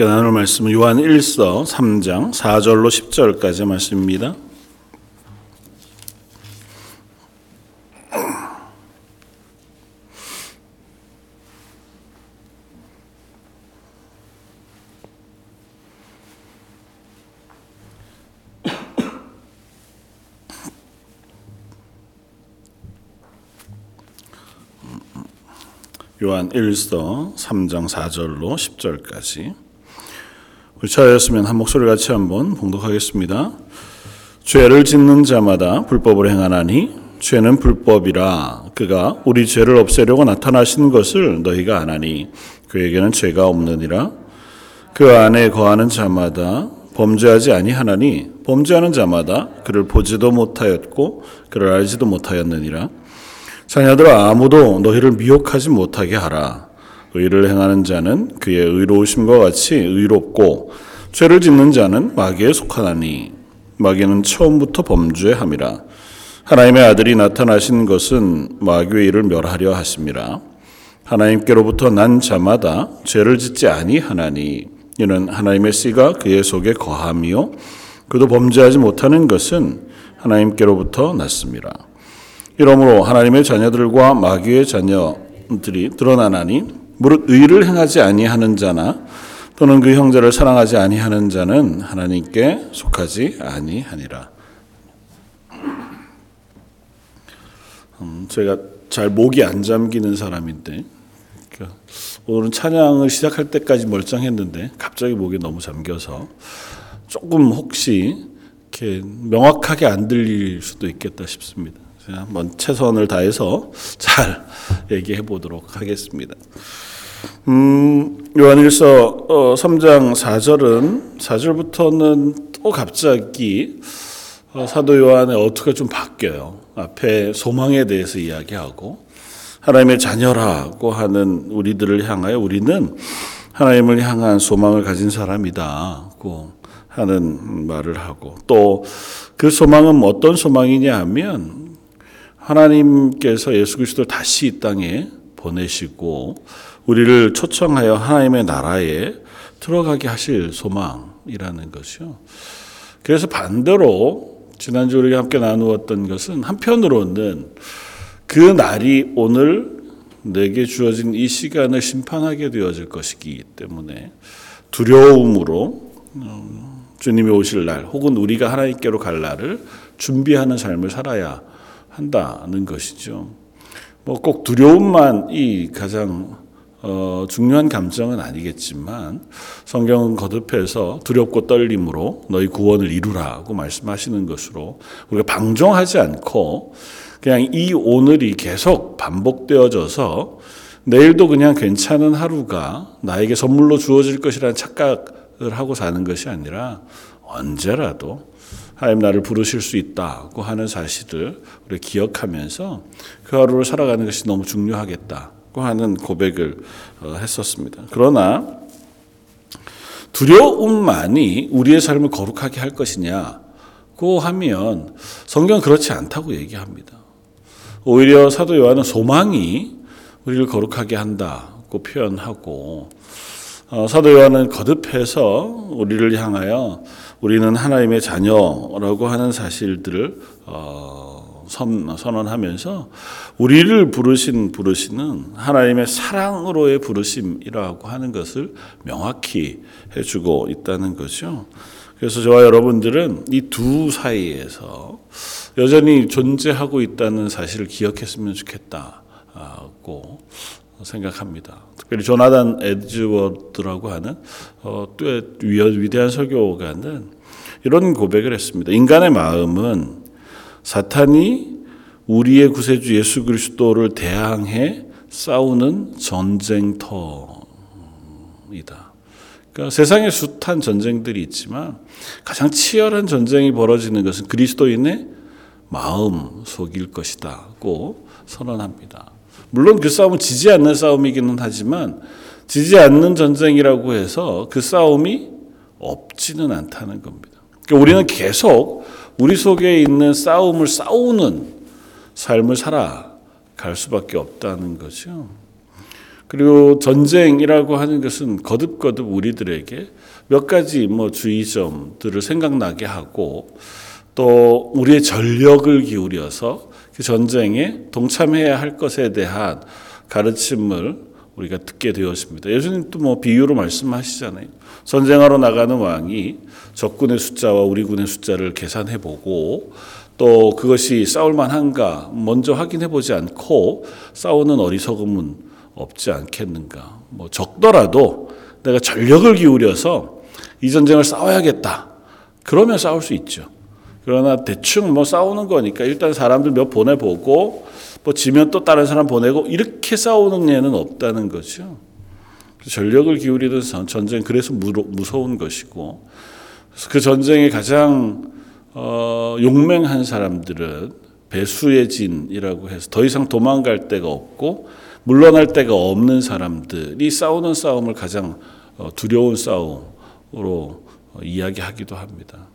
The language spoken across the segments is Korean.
함께 나눌 말씀은 요한 1서 3장 4절로 10절까지 말씀입니다. 요한 1서 3장 4절로 10절까지 우리 차였으면 한 목소리 같이 한번 봉독하겠습니다. 죄를 짓는 자마다 불법을 행하나니 죄는 불법이라 그가 우리 죄를 없애려고 나타나신 것을 너희가 아나니 그에게는 죄가 없느니라 그 안에 거하는 자마다 범죄하지 아니하나니 범죄하는 자마다 그를 보지도 못하였고 그를 알지도 못하였느니라 자녀들아 아무도 너희를 미혹하지 못하게 하라. 의를 행하는 자는 그의 의로우심과 같이 의롭고 죄를 짓는 자는 마귀에 속하나니 마귀는 처음부터 범죄함이라. 하나님의 아들이 나타나신 것은 마귀의 일을 멸하려 하심이라. 하나님께로부터 난 자마다 죄를 짓지 아니하나니 이는 하나님의 씨가 그의 속에 거함이요 그도 범죄하지 못하는 것은 하나님께로부터 났습니다. 이러므로 하나님의 자녀들과 마귀의 자녀들이 드러나나니 무릇 의를 행하지 아니하는 자나 또는 그 형제를 사랑하지 아니하는 자는 하나님께 속하지 아니하니라. 음, 제가 잘 목이 안 잠기는 사람인데 그러니까 오늘은 찬양을 시작할 때까지 멀쩡했는데 갑자기 목이 너무 잠겨서 조금 혹시 이렇게 명확하게 안 들릴 수도 있겠다 싶습니다. 한번 최선을 다해서 잘 얘기해 보도록 하겠습니다. 음, 요한일서 3장 어, 4절은 4절부터는 또 갑자기 어, 사도 요한의 어투가 좀 바뀌어요. 앞에 소망에 대해서 이야기하고 하나님의 자녀라고 하는 우리들을 향하여 우리는 하나님을 향한 소망을 가진 사람이다고 하는 말을 하고 또 그 소망은 어떤 소망이냐 하면 하나님께서 예수 그리스도를 다시 이 땅에 보내시고 우리를 초청하여 하나님의 나라에 들어가게 하실 소망이라는 것이요. 그래서 반대로 지난주 우리가 함께 나누었던 것은 한편으로는 그 날이 오늘 내게 주어진 이 시간을 심판하게 되어질 것이기 때문에 두려움으로 어, 주님이 오실 날 혹은 우리가 하나님께로 갈 날을 준비하는 삶을 살아야 한다는 것이죠. 뭐 꼭 두려움만이 가장 어, 중요한 감정은 아니겠지만 성경은 거듭해서 두렵고 떨림으로 너희 구원을 이루라고 말씀하시는 것으로 우리가 방종하지 않고 그냥 이 오늘이 계속 반복되어져서 내일도 그냥 괜찮은 하루가 나에게 선물로 주어질 것이라는 착각을 하고 사는 것이 아니라 언제라도 하나님 나를 부르실 수 있다고 하는 사실을 우리 기억하면서 그 하루를 살아가는 것이 너무 중요하겠다고 하는 고백을 어, 했었습니다. 그러나 두려움만이 우리의 삶을 거룩하게 할 것이냐고 하면 성경은 그렇지 않다고 얘기합니다. 오히려 사도 요한은 소망이 우리를 거룩하게 한다고 표현하고 어, 사도 요한은 거듭해서 우리를 향하여 우리는 하나님의 자녀라고 하는 사실들을 어, 선 언하면서 우리를 부르신 부르시는 하나님의 사랑으로의 부르심이라고 하는 것을 명확히 해주고 있다는 거죠. 그래서 저와 여러분들은 이 두 사이에서 여전히 존재하고 있다는 사실을 기억했으면 좋겠다고 생각합니다. 특별히 조나단 에드워드라고 하는 어, 또 위대한 설교가는 이런 고백을 했습니다. 인간의 마음은 사탄이 우리의 구세주 예수 그리스도를 대항해 싸우는 전쟁터이다. 그러니까 세상에 숱한 전쟁들이 있지만 가장 치열한 전쟁이 벌어지는 것은 그리스도인의 마음 속일 것이다고 선언합니다. 물론 그 싸움은 지지 않는 싸움이기는 하지만 지지 않는 전쟁이라고 해서 그 싸움이 없지는 않다는 겁니다. 그러니까 우리는 계속 우리 속에 있는 싸움을 싸우는 삶을 살아갈 수밖에 없다는 거죠. 그리고 전쟁이라고 하는 것은 거듭거듭 우리들에게 몇 가지 뭐 주의점들을 생각나게 하고 또 우리의 전력을 기울여서 그 전쟁에 동참해야 할 것에 대한 가르침을 우리가 듣게 되었습니다. 예수님도 뭐 비유로 말씀하시잖아요. 전쟁하러 나가는 왕이 적군의 숫자와 우리 군의 숫자를 계산해 보고 또 그것이 싸울 만한가 먼저 확인해 보지 않고 싸우는 어리석음은 없지 않겠는가. 뭐 적더라도 내가 전력을 기울여서 이 전쟁을 싸워야겠다. 그러면 싸울 수 있죠. 그러나 대충 뭐 싸우는 거니까 일단 사람들 몇 보내보고 뭐 지면 또 다른 사람 보내고 이렇게 싸우는 예는 없다는 거죠. 전력을 기울이는 전쟁 그래서 무서운 것이고 그 전쟁에 가장 어, 용맹한 사람들은 배수의 진이라고 해서 더 이상 도망갈 데가 없고 물러날 데가 없는 사람들이 싸우는 싸움을 가장 어, 두려운 싸움으로 이야기하기도 합니다.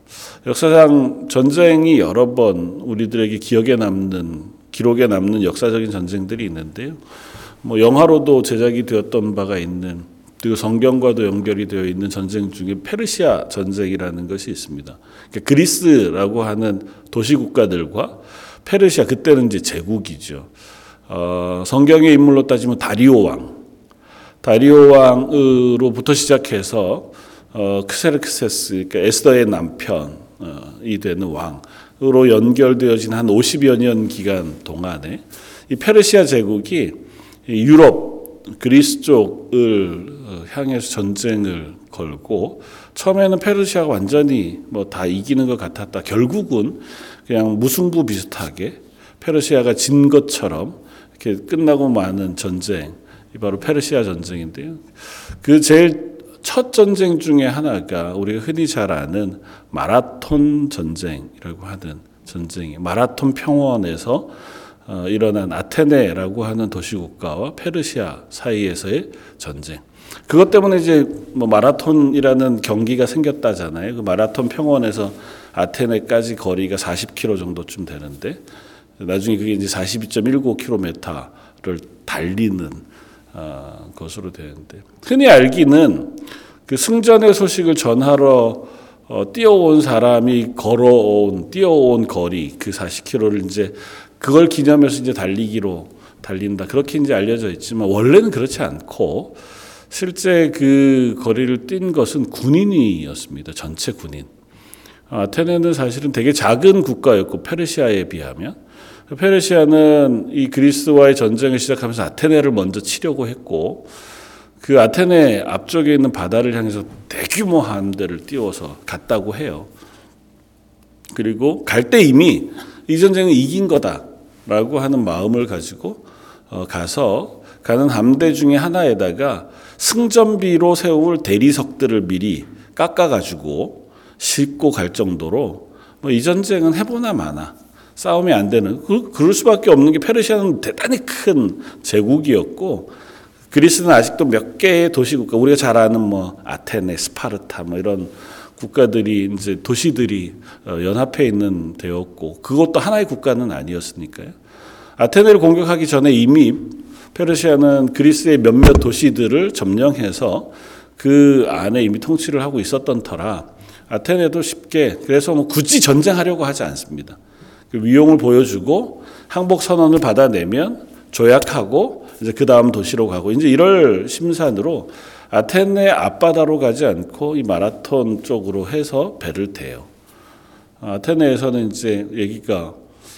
역사상 전쟁이 여러 번 우리들에게 기억에 남는 기록에 남는 역사적인 전쟁들이 있는데요. 뭐 영화로도 제작이 되었던 바가 있는 그리고 성경과도 연결이 되어 있는 전쟁 중에 페르시아 전쟁이라는 것이 있습니다. 그러니까 그리스라고 하는 도시 국가들과 페르시아 그때는 이제 제국이죠. 어, 성경의 인물로 따지면 다리오 왕, 다리오 왕으로부터 시작해서 어, 크세르크세스, 그러니까 에스더의 남편이 되는 왕으로 연결되어진 한 50여 년 기간 동안에 이 페르시아 제국이 유럽 그리스 쪽을 어, 향해서 전쟁을 걸고 처음에는 페르시아가 완전히 뭐 다 이기는 것 같았다. 결국은 그냥 무승부 비슷하게 페르시아가 진 것처럼 이렇게 끝나고 마는 전쟁 이 바로 페르시아 전쟁인데요. 그 제일 첫 전쟁 중에 하나가 우리가 흔히 잘 아는 마라톤 전쟁이라고 하는 전쟁이 마라톤 평원에서 어, 일어난 아테네라고 하는 도시국가와 페르시아 사이에서의 전쟁. 그것 때문에 이제 뭐 마라톤이라는 경기가 생겼다잖아요. 그 마라톤 평원에서 아테네까지 거리가 40km 정도쯤 되는데 나중에 그게 이제 42.19km를 달리는 어, 것으로 되는데 흔히 알기는 그 승전의 소식을 전하러 어, 뛰어온 사람이 걸어온 뛰어온 거리 그 40km를 이제 그걸 기념해서 이제 달리기로 달린다 그렇게 이제 알려져 있지만 원래는 그렇지 않고 실제 그 거리를 뛴 것은 군인이었습니다 전체 군인 아테네는 사실은 되게 작은 국가였고 페르시아에 비하면 페르시아는 이 그리스와의 전쟁을 시작하면서 아테네를 먼저 치려고 했고 그 아테네 앞쪽에 있는 바다를 향해서 대규모 함대를 띄워서 갔다고 해요. 그리고 갈 때 이미 이 전쟁은 이긴 거다라고 하는 마음을 가지고 어, 가서 가는 함대 중에 하나에다가 승전비로 세울 대리석들을 미리 깎아가지고 싣고 갈 정도로 뭐 이 전쟁은 해보나 마나 싸움이 안 되는 그, 그럴 수밖에 없는 게 페르시아는 대단히 큰 제국이었고 그리스는 아직도 몇 개의 도시 국가 우리가 잘 아는 뭐 아테네, 스파르타 뭐 이런 국가들이 이제 도시들이 어, 연합해 있는 데였고 그것도 하나의 국가는 아니었으니까요. 아테네를 공격하기 전에 이미 페르시아는 그리스의 몇몇 도시들을 점령해서 그 안에 이미 통치를 하고 있었던 터라 아테네도 쉽게 그래서 뭐 굳이 전쟁하려고 하지 않습니다. 그 위용을 보여주고 항복 선언을 받아내면 조약하고 이제 그 다음 도시로 가고 이제 이럴 심산으로 아테네 앞바다로 가지 않고 이 마라톤 쪽으로 해서 배를 태요. 아테네에서는 이제 얘기가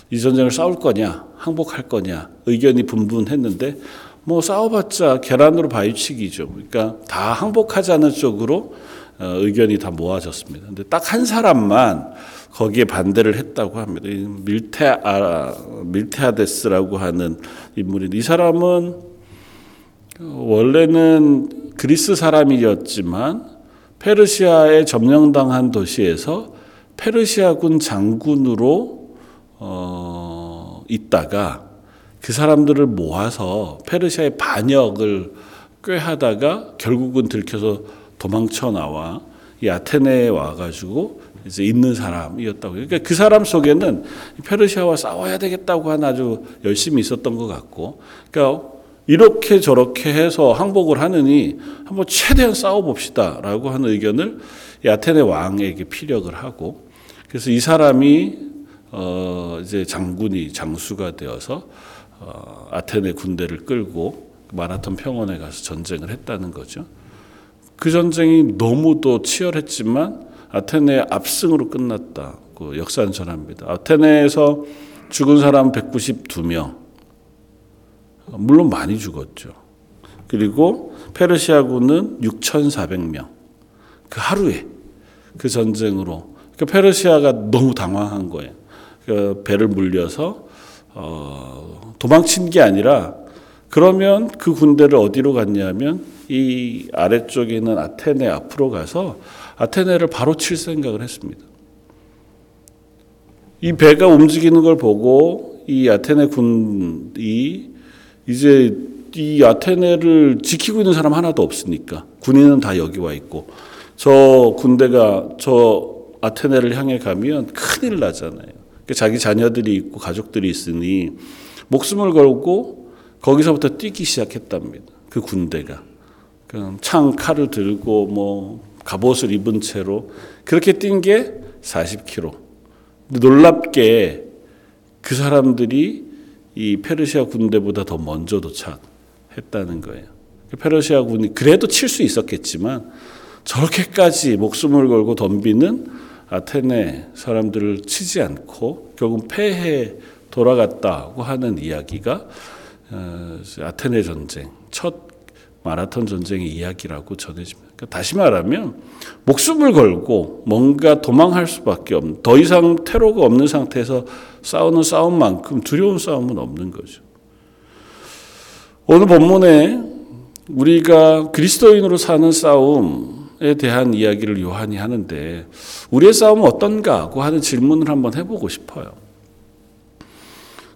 이 전쟁을 싸울 거냐, 항복할 거냐 의견이 분분했는데 뭐 싸워봤자 계란으로 바위치기죠. 그러니까 다 항복하자는 쪽으로 어, 의견이 다 모아졌습니다. 근데 딱 한 사람만 거기에 반대를 했다고 합니다. 밀테 아 밀테아데스라고 하는 인물인데 이 사람은 원래는 그리스 사람이었지만 페르시아에 점령당한 도시에서 페르시아군 장군으로 어, 있다가 그 사람들을 모아서 페르시아의 반역을 꾀하다가 결국은 들켜서 도망쳐 나와. 이 아테네에 와가지고 이제 있는 사람이었다고. 그러니까 그 사람 속에는 페르시아와 싸워야 되겠다고 하는 아주 열심히 있었던 것 같고, 그러니까 이렇게 저렇게 해서 항복을 하느니 한번 최대한 싸워봅시다라고 하는 의견을 이 아테네 왕에게 피력을 하고. 그래서 이 사람이 어 이제 장군이 장수가 되어서 어 아테네 군대를 끌고 마라톤 평원에 가서 전쟁을 했다는 거죠. 그 전쟁이 너무도 치열했지만 아테네의 압승으로 끝났다고 역사는 전합니다. 아테네에서 죽은 사람 192명. 물론 많이 죽었죠. 그리고 페르시아군은 6,400명. 그 하루에 그 전쟁으로 그 페르시아가 너무 당황한 거예요. 그 배를 물려서 어, 도망친 게 아니라 그러면 그 군대를 어디로 갔냐면 이 아래쪽에 있는 아테네 앞으로 가서 아테네를 바로 칠 생각을 했습니다. 이 배가 움직이는 걸 보고 이 아테네 군이 이제 이 아테네를 지키고 있는 사람 하나도 없으니까 군인은 다 여기 와 있고 저 군대가 저 아테네를 향해 가면 큰일 나잖아요. 그러니까 자기 자녀들이 있고 가족들이 있으니 목숨을 걸고 거기서부터 뛰기 시작했답니다. 그 군대가 창 칼을 들고 뭐 갑옷을 입은 채로 그렇게 뛴 게 40km. 놀랍게 그 사람들이 이 페르시아 군대보다 더 먼저 도착했다는 거예요. 페르시아 군이 그래도 칠 수 있었겠지만 저렇게까지 목숨을 걸고 덤비는 아테네 사람들을 치지 않고 결국 패해 돌아갔다고 하는 이야기가 어, 아테네 전쟁 첫 마라톤 전쟁의 이야기라고 전해집니다. 그러니까 다시 말하면 목숨을 걸고 뭔가 도망할 수밖에 없는 더 이상 테러가 없는 상태에서 싸우는 싸움만큼 두려운 싸움은 없는 거죠. 오늘 본문에 우리가 그리스도인으로 사는 싸움 에 대한 이야기를 요한이 하는데 우리의 싸움은 어떤가고 하는 질문을 한번 해보고 싶어요.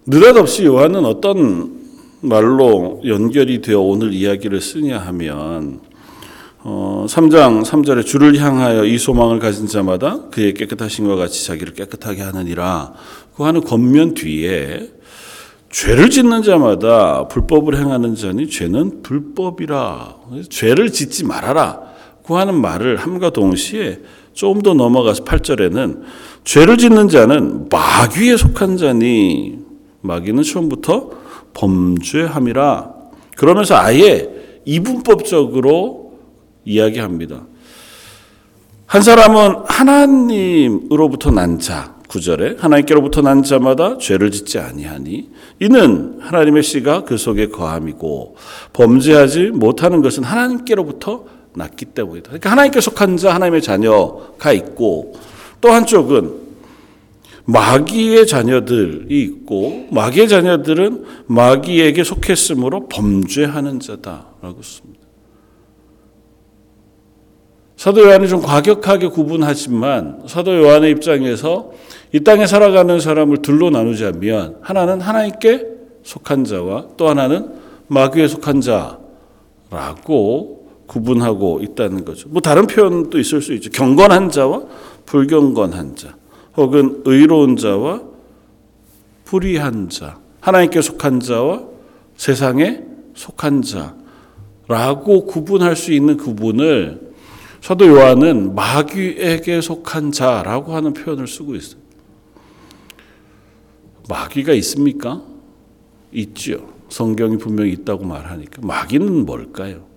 느닷없이 요한은 어떤 말로 연결이 되어 오늘 이야기를 쓰냐 하면 어, 3장 3절에 주를 향하여 이 소망을 가진 자마다 그의 깨끗하신과 같이 자기를 깨끗하게 하느니라. 그 하는 겉면 뒤에 죄를 짓는 자마다 불법을 행하는 자니 죄는 불법이라. 죄를 짓지 말아라 그 하는 말을 함과 동시에 조금 더 넘어가서 8절에는 죄를 짓는 자는 마귀에 속한 자니 마귀는 처음부터 범죄함이라 그러면서 아예 이분법적으로 이야기합니다. 한 사람은 하나님으로부터 난 자, 9절에 하나님께로부터 난 자마다 죄를 짓지 아니하니 이는 하나님의 씨가 그 속에 거함이고 범죄하지 못하는 것은 하나님께로부터 났기 때문이다. 그러니까 하나님께 속한 자, 하나님의 자녀가 있고 또 한쪽은 마귀의 자녀들이 있고 마귀의 자녀들은 마귀에게 속했으므로 범죄하는 자다라고 씁니다. 사도 요한이 좀 과격하게 구분하지만 사도 요한의 입장에서 이 땅에 살아가는 사람을 둘로 나누자면 하나는 하나님께 속한 자와 또 하나는 마귀에 속한 자라고 구분하고 있다는 거죠. 뭐 다른 표현도 있을 수 있죠. 경건한 자와 불경건한 자. 혹은 의로운 자와 불의한 자, 하나님께 속한 자와 세상에 속한 자라고 구분할 수 있는 구분을 사도 요한은 마귀에게 속한 자라고 하는 표현을 쓰고 있어요. 마귀가 있습니까? 있죠. 성경이 분명히 있다고 말하니까. 마귀는 뭘까요?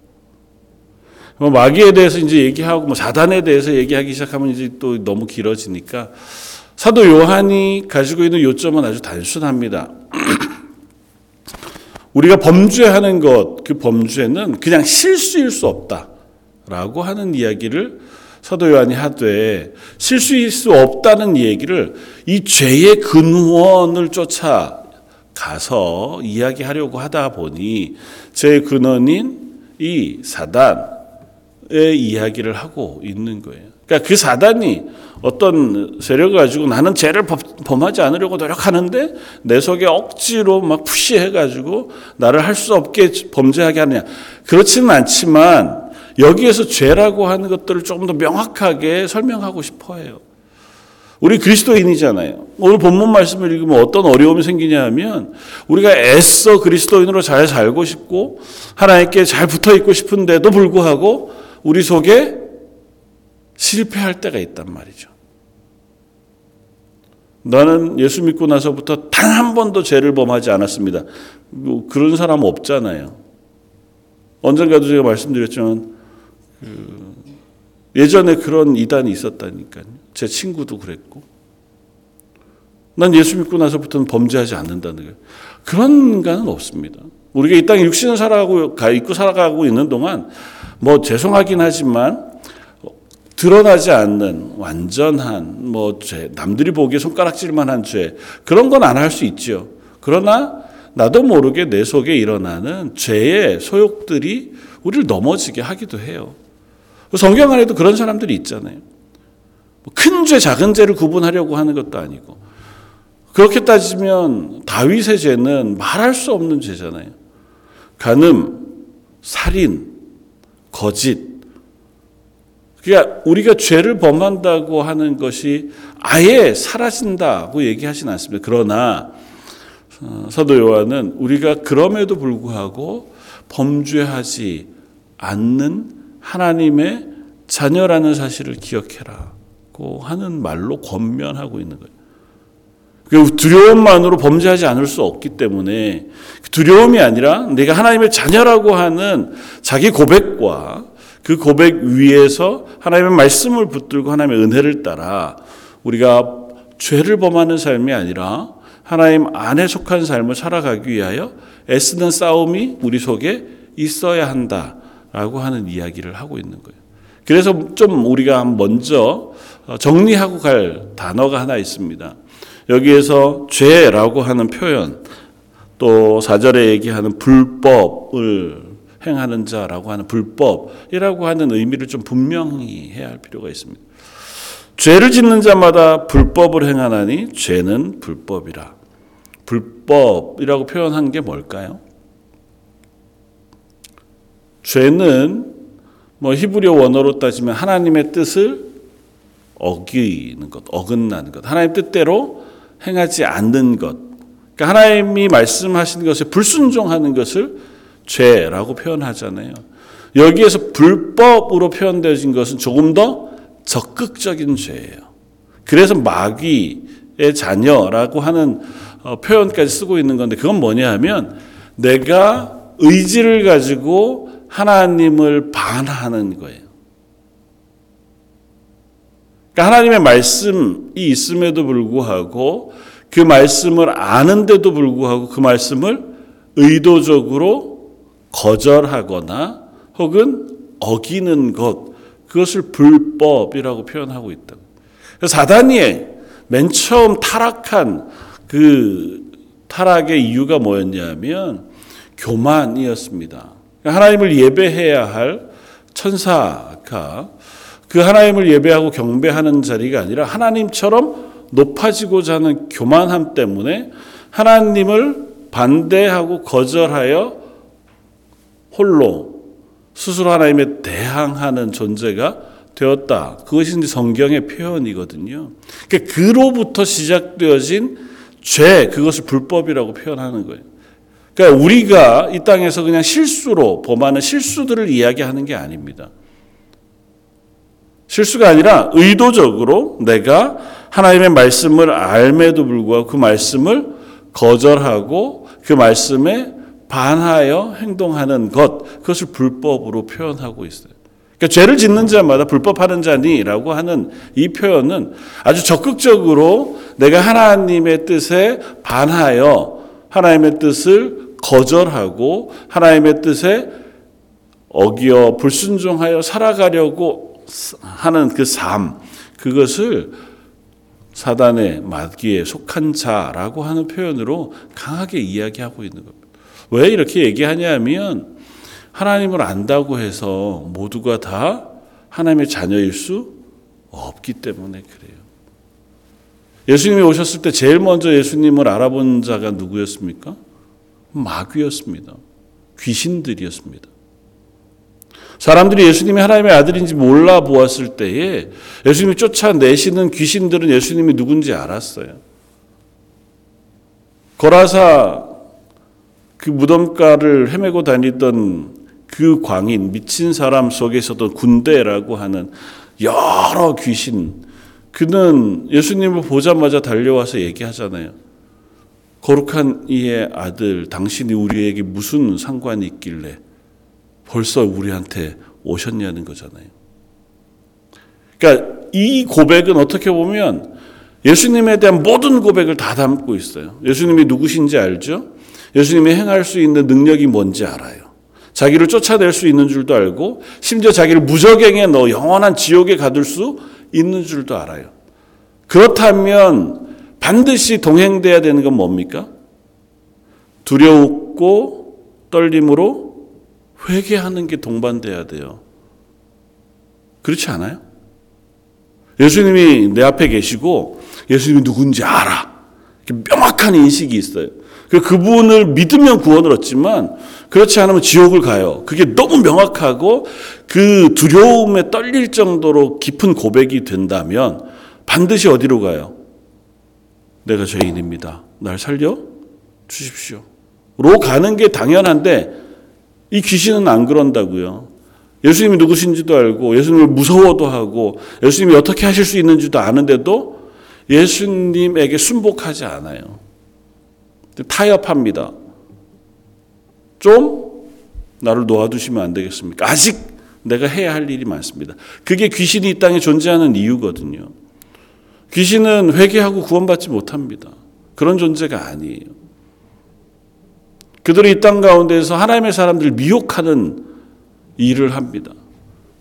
뭐 마귀에 대해서 이제 얘기하고 뭐 사단에 대해서 얘기하기 시작하면 이제 또 너무 길어지니까 사도 요한이 가지고 있는 요점은 아주 단순합니다. 우리가 범죄하는 것, 그 범죄는 그냥 실수일 수 없다 라고 하는 이야기를 사도 요한이 하되 실수일 수 없다는 얘기를 이 죄의 근원을 쫓아 가서 이야기하려고 하다 보니 제 근원인 이 사단, 의 이야기를 하고 있는 거예요. 그러니까 그 사단이 어떤 세력을 가지고 나는 죄를 범하지 않으려고 노력하는데 내 속에 억지로 막 푸시해가지고 나를 할 수 없게 범죄하게 하느냐. 그렇지는 않지만 여기에서 죄라고 하는 것들을 조금 더 명확하게 설명하고 싶어 해요. 우리 그리스도인이잖아요. 오늘 본문 말씀을 읽으면 어떤 어려움이 생기냐 하면 우리가 애써 그리스도인으로 잘 살고 싶고 하나님께 잘 붙어 있고 싶은데도 불구하고 우리 속에 실패할 때가 있단 말이죠. 나는 예수 믿고 나서부터 단 한 번도 죄를 범하지 않았습니다. 뭐 그런 사람 없잖아요. 언젠가도 제가 말씀드렸지만 그 예전에 그런 이단이 있었다니까요. 제 친구도 그랬고. 난 예수 믿고 나서부터는 범죄하지 않는다는 거예요. 그런 인간은 없습니다. 우리가 이 땅에 육신을 살아가고, 있고 살아가고 있는 동안, 뭐, 죄송하긴 하지만, 드러나지 않는 완전한, 뭐, 죄, 남들이 보기에 손가락질만 한 죄, 그런 건 안 할 수 있죠. 그러나, 나도 모르게 내 속에 일어나는 죄의 소욕들이 우리를 넘어지게 하기도 해요. 성경 안에도 그런 사람들이 있잖아요. 뭐큰 죄, 작은 죄를 구분하려고 하는 것도 아니고. 그렇게 따지면 다윗의 죄는 말할 수 없는 죄잖아요. 간음, 살인, 거짓. 그러니까 우리가 죄를 범한다고 하는 것이 아예 사라진다고 얘기하진 않습니다. 그러나 어, 사도 요한은 우리가 그럼에도 불구하고 범죄하지 않는 하나님의 자녀라는 사실을 기억해라고 하는 말로 권면하고 있는 거예요. 그 두려움만으로 범죄하지 않을 수 없기 때문에 그 두려움이 아니라 내가 하나님의 자녀라고 하는 자기 고백과 그 고백 위에서 하나님의 말씀을 붙들고 하나님의 은혜를 따라 우리가 죄를 범하는 삶이 아니라 하나님 안에 속한 삶을 살아가기 위하여 애쓰는 싸움이 우리 속에 있어야 한다라고 하는 이야기를 하고 있는 거예요. 그래서 좀 우리가 먼저 정리하고 갈 단어가 하나 있습니다. 여기에서 죄라고 하는 표현, 또 4절에 얘기하는 불법을 행하는 자라고 하는 불법이라고 하는 의미를 좀 분명히 해야 할 필요가 있습니다. 죄를 짓는 자마다 불법을 행하나니 죄는 불법이라. 불법이라고 표현한 게 뭘까요? 죄는 뭐 히브리어 원어로 따지면 하나님의 뜻을 어기는 것, 어긋나는 것, 하나님 뜻대로 행하지 않는 것. 그러니까 하나님이 말씀하신 것에 불순종하는 것을 죄라고 표현하잖아요. 여기에서 불법으로 표현되어진 것은 조금 더 적극적인 죄예요. 그래서 마귀의 자녀라고 하는 어, 표현까지 쓰고 있는 건데 그건 뭐냐 하면 내가 의지를 가지고 하나님을 반하는 거예요. 그러니까 하나님의 말씀이 있음에도 불구하고 그 말씀을 아는데도 불구하고 그 말씀을 의도적으로 거절하거나 혹은 어기는 것 그것을 불법이라고 표현하고 있다. 사단이 맨 처음 타락한 그 타락의 이유가 뭐였냐면 교만이었습니다. 하나님을 예배해야 할 천사가 그 하나님을 예배하고 경배하는 자리가 아니라 하나님처럼 높아지고자 하는 교만함 때문에 하나님을 반대하고 거절하여 홀로 스스로 하나님에 대항하는 존재가 되었다. 그것이 이제 성경의 표현이거든요. 그러니까 그로부터 시작되어진 죄, 그것을 불법이라고 표현하는 거예요. 그러니까 우리가 이 땅에서 그냥 실수로 범하는 실수들을 이야기하는 게 아닙니다. 실수가 아니라 의도적으로 내가 하나님의 말씀을 알매도 불구하고 그 말씀을 거절하고 그 말씀에 반하여 행동하는 것, 그것을 불법으로 표현하고 있어요. 그러니까 죄를 짓는 자마다 불법하는 자니라고 하는 이 표현은 아주 적극적으로 내가 하나님의 뜻에 반하여 하나님의 뜻을 거절하고 하나님의 뜻에 어기어 불순종하여 살아가려고 하는 그 삶, 그것을 사단의 마귀에 속한 자라고 하는 표현으로 강하게 이야기하고 있는 겁니다. 왜 이렇게 얘기하냐면 하나님을 안다고 해서 모두가 다 하나님의 자녀일 수 없기 때문에 그래요. 예수님이 오셨을 때 제일 먼저 예수님을 알아본 자가 누구였습니까? 마귀였습니다. 귀신들이었습니다. 사람들이 예수님이 하나님의 아들인지 몰라 보았을 때에 예수님이 쫓아내시는 귀신들은 예수님이 누군지 알았어요. 거라사 그 무덤가를 헤매고 다니던 그 광인, 미친 사람 속에서도 군대라고 하는 여러 귀신, 그는 예수님을 보자마자 달려와서 얘기하잖아요. 거룩한 이의 아들, 당신이 우리에게 무슨 상관이 있길래 벌써 우리한테 오셨냐는 거잖아요. 그러니까 이 고백은 어떻게 보면 예수님에 대한 모든 고백을 다 담고 있어요. 예수님이 누구신지 알죠? 예수님이 행할 수 있는 능력이 뭔지 알아요. 자기를 쫓아낼 수 있는 줄도 알고 심지어 자기를 무적행에 넣어 영원한 지옥에 가둘 수 있는 줄도 알아요. 그렇다면 반드시 동행돼야 되는 건 뭡니까? 두려웠고 떨림으로 회개하는 게 동반돼야 돼요. 그렇지 않아요? 예수님이 내 앞에 계시고 예수님이 누군지 알아. 명확한 인식이 있어요. 그 그분을 믿으면 구원을 얻지만 그렇지 않으면 지옥을 가요. 그게 너무 명확하고 그 두려움에 떨릴 정도로 깊은 고백이 된다면 반드시 어디로 가요? 내가 죄인입니다. 날 살려 주십시오. 로 가는 게 당연한데 이 귀신은 안 그런다고요. 예수님이 누구신지도 알고 예수님을 무서워도 하고 예수님이 어떻게 하실 수 있는지도 아는데도 예수님에게 순복하지 않아요. 타협합니다. 좀 나를 놓아두시면 안 되겠습니까? 아직 내가 해야 할 일이 많습니다. 그게 귀신이 이 땅에 존재하는 이유거든요. 귀신은 회개하고 구원받지 못합니다. 그런 존재가 아니에요. 그들이 이 땅 가운데서 하나님의 사람들을 미혹하는 일을 합니다.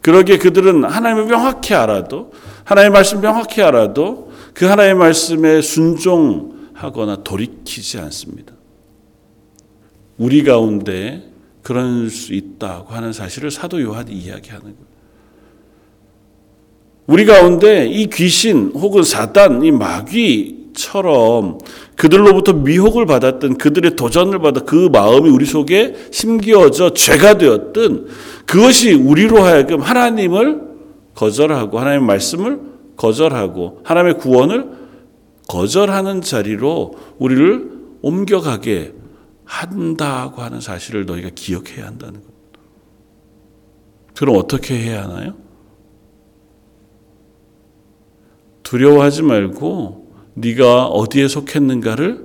그러기에 그들은 하나님을 명확히 알아도 하나님의 말씀 명확히 알아도 그 하나님의 말씀에 순종하거나 돌이키지 않습니다. 우리 가운데 그럴 수 있다고 하는 사실을 사도 요한이 이야기하는 거예요. 우리 가운데 이 귀신 혹은 사단, 이 마귀 처럼 그들로부터 미혹을 받았던 그들의 도전을 받아 그 마음이 우리 속에 심겨져 죄가 되었던 그것이 우리로 하여금 하나님을 거절하고 하나님의 말씀을 거절하고 하나님의 구원을 거절하는 자리로 우리를 옮겨가게 한다고 하는 사실을 너희가 기억해야 한다는 것. 그럼 어떻게 해야 하나요? 두려워하지 말고 네가 어디에 속했는가를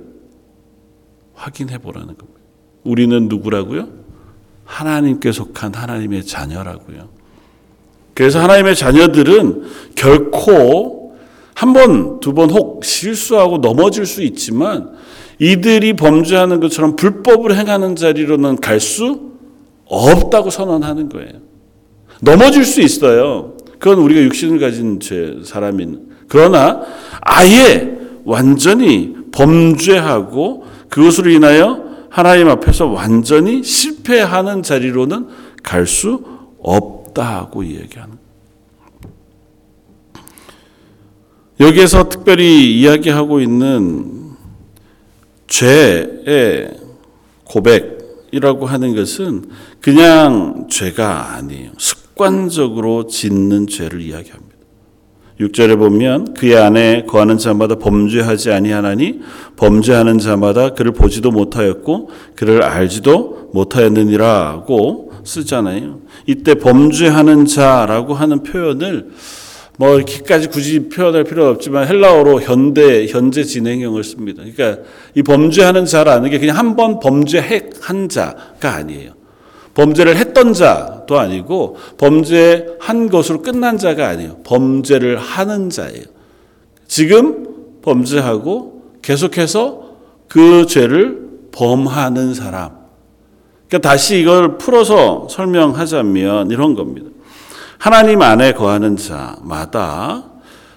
확인해 보라는 겁니다. 우리는 누구라고요? 하나님께 속한 하나님의 자녀라고요. 그래서 하나님의 자녀들은 결코 한 번, 두 번 혹 실수하고 넘어질 수 있지만 이들이 범죄하는 것처럼 불법을 행하는 자리로는 갈 수 없다고 선언하는 거예요. 넘어질 수 있어요. 그건 우리가 육신을 가진 죄, 사람인. 그러나 아예 완전히 범죄하고 그것으로 인하여 하나님 앞에서 완전히 실패하는 자리로는 갈 수 없다고 이야기하는 여기에서 특별히 이야기하고 있는 죄의 고백이라고 하는 것은 그냥 죄가 아니에요. 습관적으로 짓는 죄를 이야기합니다. 6절에 보면 그의 안에 거하는 자마다 범죄하지 아니하나니 범죄하는 자마다 그를 보지도 못하였고 그를 알지도 못하였느니라고 쓰잖아요. 이때 범죄하는 자라고 하는 표현을 뭐 이렇게까지 굳이 표현할 필요는 없지만 헬라어로 현대 현재 진행형을 씁니다. 그러니까 이 범죄하는 자라는 게 그냥 한 번 범죄한 자가 아니에요. 범죄를 했던 자도 아니고 범죄한 것으로 끝난 자가 아니에요. 범죄를 하는 자예요. 지금 범죄하고 계속해서 그 죄를 범하는 사람. 그러니까 다시 이걸 풀어서 설명하자면 이런 겁니다. 하나님 안에 거하는 자마다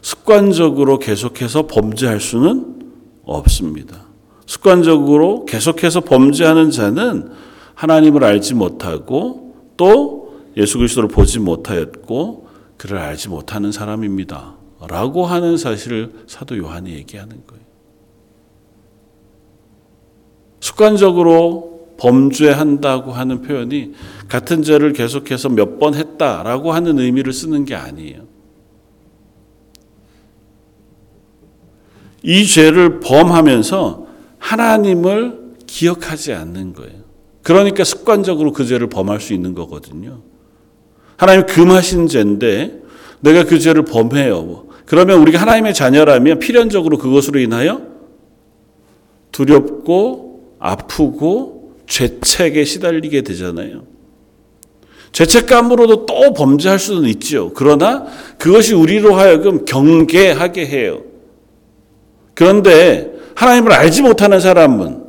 습관적으로 계속해서 범죄할 수는 없습니다. 습관적으로 계속해서 범죄하는 자는 하나님을 알지 못하고 또 예수 그리스도를 보지 못하였고 그를 알지 못하는 사람입니다. 라고 하는 사실을 사도 요한이 얘기하는 거예요. 습관적으로 범죄한다고 하는 표현이 같은 죄를 계속해서 몇 번 했다라고 하는 의미를 쓰는 게 아니에요. 이 죄를 범하면서 하나님을 기억하지 않는 거예요. 그러니까 습관적으로 그 죄를 범할 수 있는 거거든요. 하나님 금하신 죄인데 내가 그 죄를 범해요. 그러면 우리가 하나님의 자녀라면 필연적으로 그것으로 인하여 두렵고 아프고 죄책에 시달리게 되잖아요. 죄책감으로도 또 범죄할 수는 있지요. 그러나 그것이 우리로 하여금 경계하게 해요. 그런데 하나님을 알지 못하는 사람은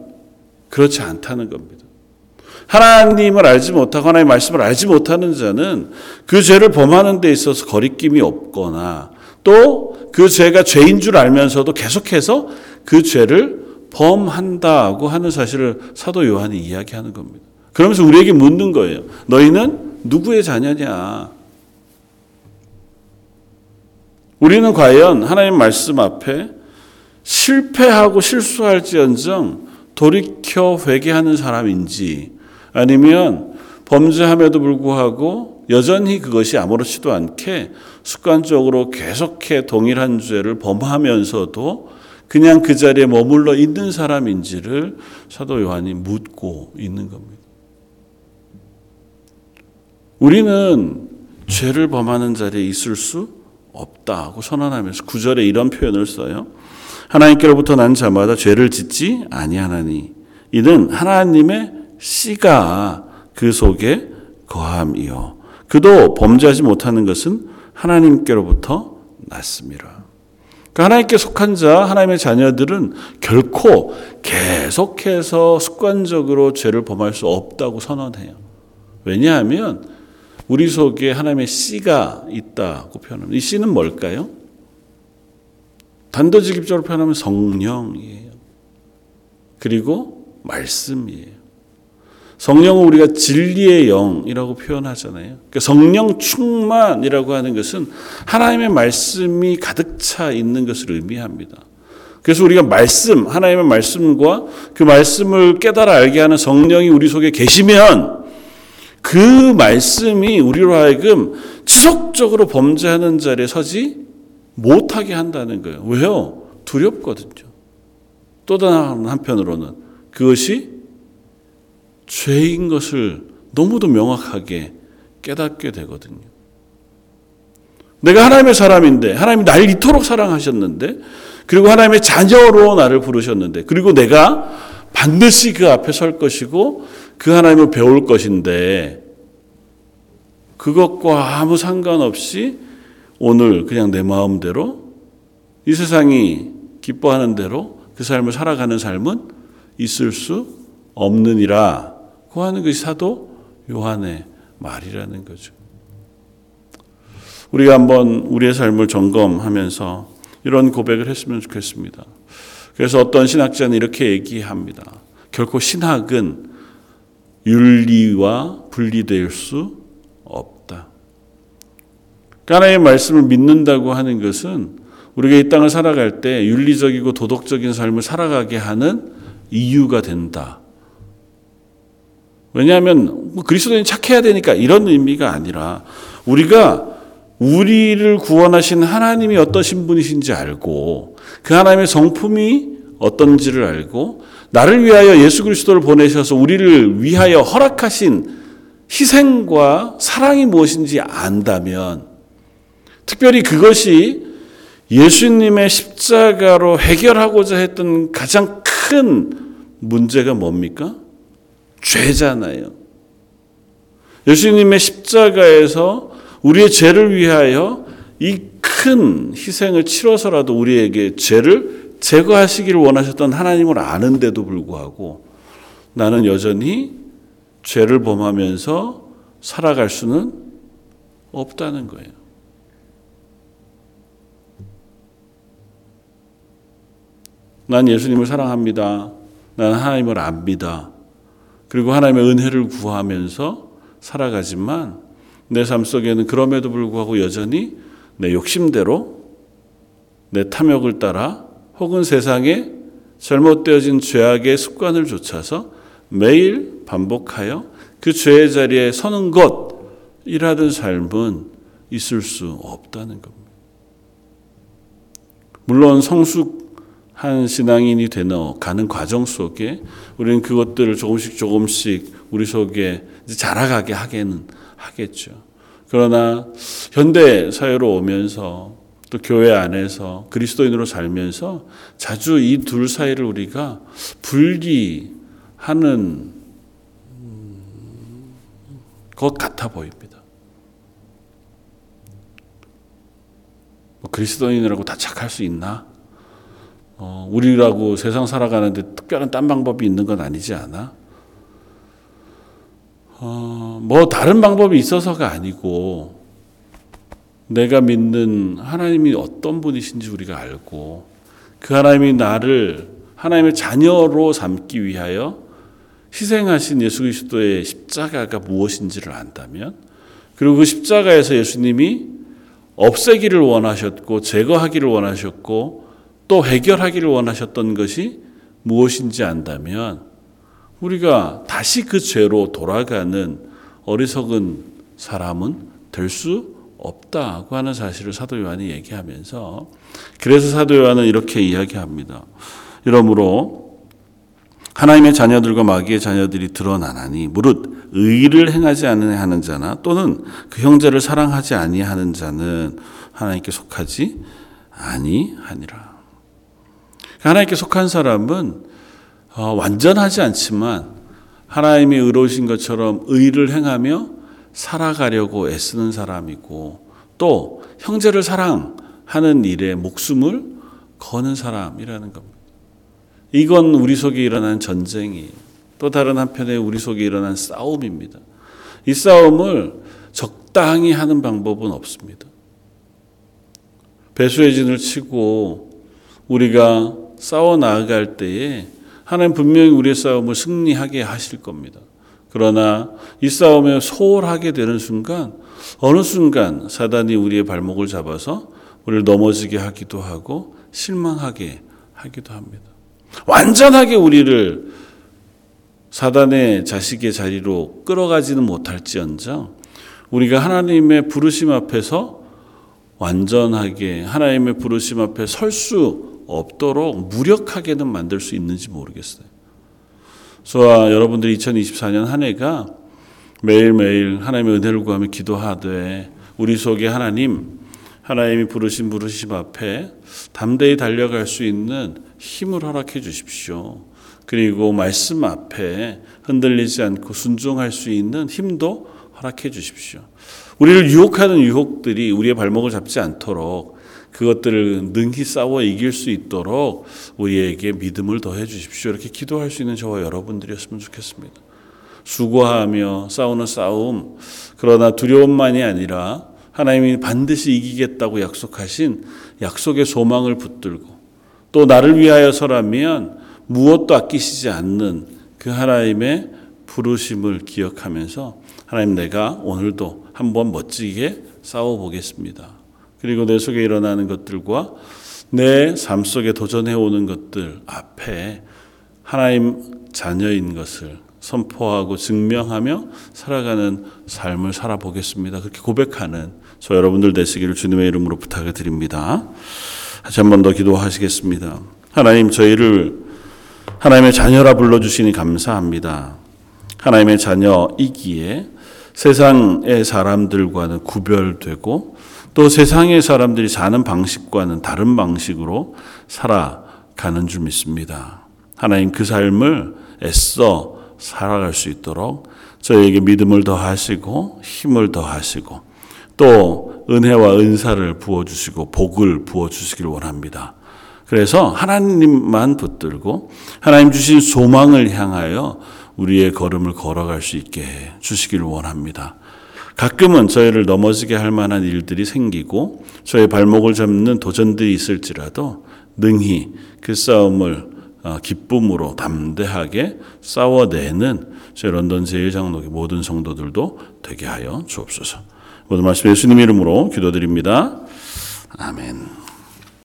그렇지 않다는 겁니다. 하나님을 알지 못하고 하나님의 말씀을 알지 못하는 자는 그 죄를 범하는 데 있어서 거리낌이 없거나 또 그 죄가 죄인 줄 알면서도 계속해서 그 죄를 범한다고 하는 사실을 사도 요한이 이야기하는 겁니다. 그러면서 우리에게 묻는 거예요. 너희는 누구의 자녀냐? 우리는 과연 하나님 말씀 앞에 실패하고 실수할지언정 돌이켜 회개하는 사람인지 아니면 범죄함에도 불구하고 여전히 그것이 아무렇지도 않게 습관적으로 계속해 동일한 죄를 범하면서도 그냥 그 자리에 머물러 있는 사람인지를 사도 요한이 묻고 있는 겁니다. 우리는 죄를 범하는 자리에 있을 수 없다고 선언하면서 구절에 이런 표현을 써요. 하나님께로부터 난 자마다 죄를 짓지 아니하나니 이는 하나님의 씨가 그 속에 거함이요 그도 범죄하지 못하는 것은 하나님께로부터 났습니다. 그러니까 하나님께 속한 자, 하나님의 자녀들은 결코 계속해서 습관적으로 죄를 범할 수 없다고 선언해요. 왜냐하면 우리 속에 하나님의 씨가 있다고 표현합니다. 이 씨는 뭘까요? 단도직입적으로 표현하면 성령이에요. 그리고 말씀이에요. 성령은 우리가 진리의 영이라고 표현하잖아요. 그러니까 성령 충만이라고 하는 것은 하나님의 말씀이 가득 차 있는 것을 의미합니다. 그래서 우리가 말씀, 하나님의 말씀과 그 말씀을 깨달아 알게 하는 성령이 우리 속에 계시면 그 말씀이 우리로 하여금 지속적으로 범죄하는 자리에 서지 못하게 한다는 거예요. 왜요? 두렵거든요. 또 다른 한편으로는 그것이 죄인 것을 너무도 명확하게 깨닫게 되거든요. 내가 하나님의 사람인데, 하나님이 날 이토록 사랑하셨는데, 그리고 하나님의 자녀로 나를 부르셨는데, 그리고 내가 반드시 그 앞에 설 것이고, 그 하나님을 배울 것인데, 그것과 아무 상관없이 오늘 그냥 내 마음대로 이 세상이 기뻐하는 대로 그 삶을 살아가는 삶은 있을 수 없느니라. 그 하는 것이 사도 요한의 말이라는 거죠. 우리가 한번 우리의 삶을 점검하면서 이런 고백을 했으면 좋겠습니다. 그래서 어떤 신학자는 이렇게 얘기합니다. 결코 신학은 윤리와 분리될 수 없다. 하나님의 말씀을 믿는다고 하는 것은 우리가 이 땅을 살아갈 때 윤리적이고 도덕적인 삶을 살아가게 하는 이유가 된다. 왜냐하면 뭐 그리스도인 착해야 되니까 이런 의미가 아니라 우리가 우리를 구원하신 하나님이 어떠신 분이신지 알고 그 하나님의 성품이 어떤지를 알고 나를 위하여 예수 그리스도를 보내셔서 우리를 위하여 허락하신 희생과 사랑이 무엇인지 안다면 특별히 그것이 예수님의 십자가로 해결하고자 했던 가장 큰 문제가 뭡니까? 죄잖아요. 예수님의 십자가에서 우리의 죄를 위하여 이 큰 희생을 치러서라도 우리에게 죄를 제거하시기를 원하셨던 하나님을 아는데도 불구하고 나는 여전히 죄를 범하면서 살아갈 수는 없다는 거예요. 난 예수님을 사랑합니다. 난 하나님을 압니다. 그리고 하나님의 은혜를 구하면서 살아가지만 내 삶 속에는 그럼에도 불구하고 여전히 내 욕심대로 내 탐욕을 따라 혹은 세상에 잘못되어진 죄악의 습관을 좇아서 매일 반복하여 그 죄의 자리에 서는 것이라는 삶은 있을 수 없다는 겁니다. 물론 성숙 한 신앙인이 되어 가는 과정 속에 우리는 그것들을 조금씩 조금씩 우리 속에 자라가게 하게는 하겠죠. 그러나 현대 사회로 오면서 또 교회 안에서 그리스도인으로 살면서 자주 이 둘 사이를 우리가 분리하는 것 같아 보입니다. 뭐 그리스도인이라고 다 착할 수 있나? 어, 우리라고 세상 살아가는데 특별한 딴 방법이 있는 건 아니지 않아? 어, 뭐 다른 방법이 있어서가 아니고 내가 믿는 하나님이 어떤 분이신지 우리가 알고 그 하나님이 나를 하나님의 자녀로 삼기 위하여 희생하신 예수 그리스도의 십자가가 무엇인지를 안다면 그리고 그 십자가에서 예수님이 없애기를 원하셨고 제거하기를 원하셨고 또 해결하기를 원하셨던 것이 무엇인지 안다면 우리가 다시 그 죄로 돌아가는 어리석은 사람은 될 수 없다고 하는 사실을 사도 요한이 얘기하면서 그래서 사도 요한은 이렇게 이야기합니다. 이러므로 하나님의 자녀들과 마귀의 자녀들이 드러나나니 무릇 의를 행하지 않는 하는 자나 또는 그 형제를 사랑하지 아니하는 자는 하나님께 속하지 아니하니라. 하나님께 속한 사람은 어, 완전하지 않지만 하나님이 의로우신 것처럼 의를 행하며 살아가려고 애쓰는 사람이고 또 형제를 사랑하는 일에 목숨을 거는 사람이라는 겁니다. 이건 우리 속에 일어난 전쟁이 또 다른 한편에 우리 속에 일어난 싸움입니다. 이 싸움을 적당히 하는 방법은 없습니다. 배수의 진을 치고 우리가 싸워 나아갈 때에 하나님 분명히 우리의 싸움을 승리하게 하실 겁니다. 그러나 이 싸움에 소홀하게 되는 순간 어느 순간 사단이 우리의 발목을 잡아서 우리를 넘어지게 하기도 하고 실망하게 하기도 합니다. 완전하게 우리를 사단의 자식의 자리로 끌어가지는 못할지언정 우리가 하나님의 부르심 앞에서 완전하게 하나님의 부르심 앞에 설 수 없도록 무력하게는 만들 수 있는지 모르겠어요. 저와 여러분들이 2024년 한 해가 매일매일 하나님의 은혜를 구하며 기도하되 우리 속에 하나님 하나님이 부르신 부르심 앞에 담대히 달려갈 수 있는 힘을 허락해 주십시오. 그리고 말씀 앞에 흔들리지 않고 순종할 수 있는 힘도 허락해 주십시오. 우리를 유혹하는 유혹들이 우리의 발목을 잡지 않도록 그것들을 능히 싸워 이길 수 있도록 우리에게 믿음을 더해 주십시오. 이렇게 기도할 수 있는 저와 여러분들이었으면 좋겠습니다. 수고하며 싸우는 싸움, 그러나 두려움만이 아니라 하나님이 반드시 이기겠다고 약속하신 약속의 소망을 붙들고 또 나를 위하여서라면 무엇도 아끼시지 않는 그 하나님의 부르심을 기억하면서 하나님 내가 오늘도 한번 멋지게 싸워 보겠습니다. 그리고 내 속에 일어나는 것들과 내 삶 속에 도전해 오는 것들 앞에 하나님 자녀인 것을 선포하고 증명하며 살아가는 삶을 살아보겠습니다. 그렇게 고백하는 저 여러분들 되시기를 주님의 이름으로 부탁을 드립니다. 다시 한 번 더 기도하시겠습니다. 하나님 저희를 하나님의 자녀라 불러주시니 감사합니다. 하나님의 자녀이기에 세상의 사람들과는 구별되고 또 세상의 사람들이 사는 방식과는 다른 방식으로 살아가는 줄 믿습니다. 하나님 그 삶을 애써 살아갈 수 있도록 저희에게 믿음을 더하시고 힘을 더하시고 또 은혜와 은사를 부어주시고 복을 부어주시길 원합니다. 그래서 하나님만 붙들고 하나님 주신 소망을 향하여 우리의 걸음을 걸어갈 수 있게 주시길 원합니다. 가끔은 저희를 넘어지게 할 만한 일들이 생기고 저의 발목을 잡는 도전들이 있을지라도 능히 그 싸움을 어, 기쁨으로 담대하게 싸워내는 제 런던 제일장로교 모든 성도들도 되게 하여 주옵소서. 모든 말씀 예수님 이름으로 기도드립니다. 아멘.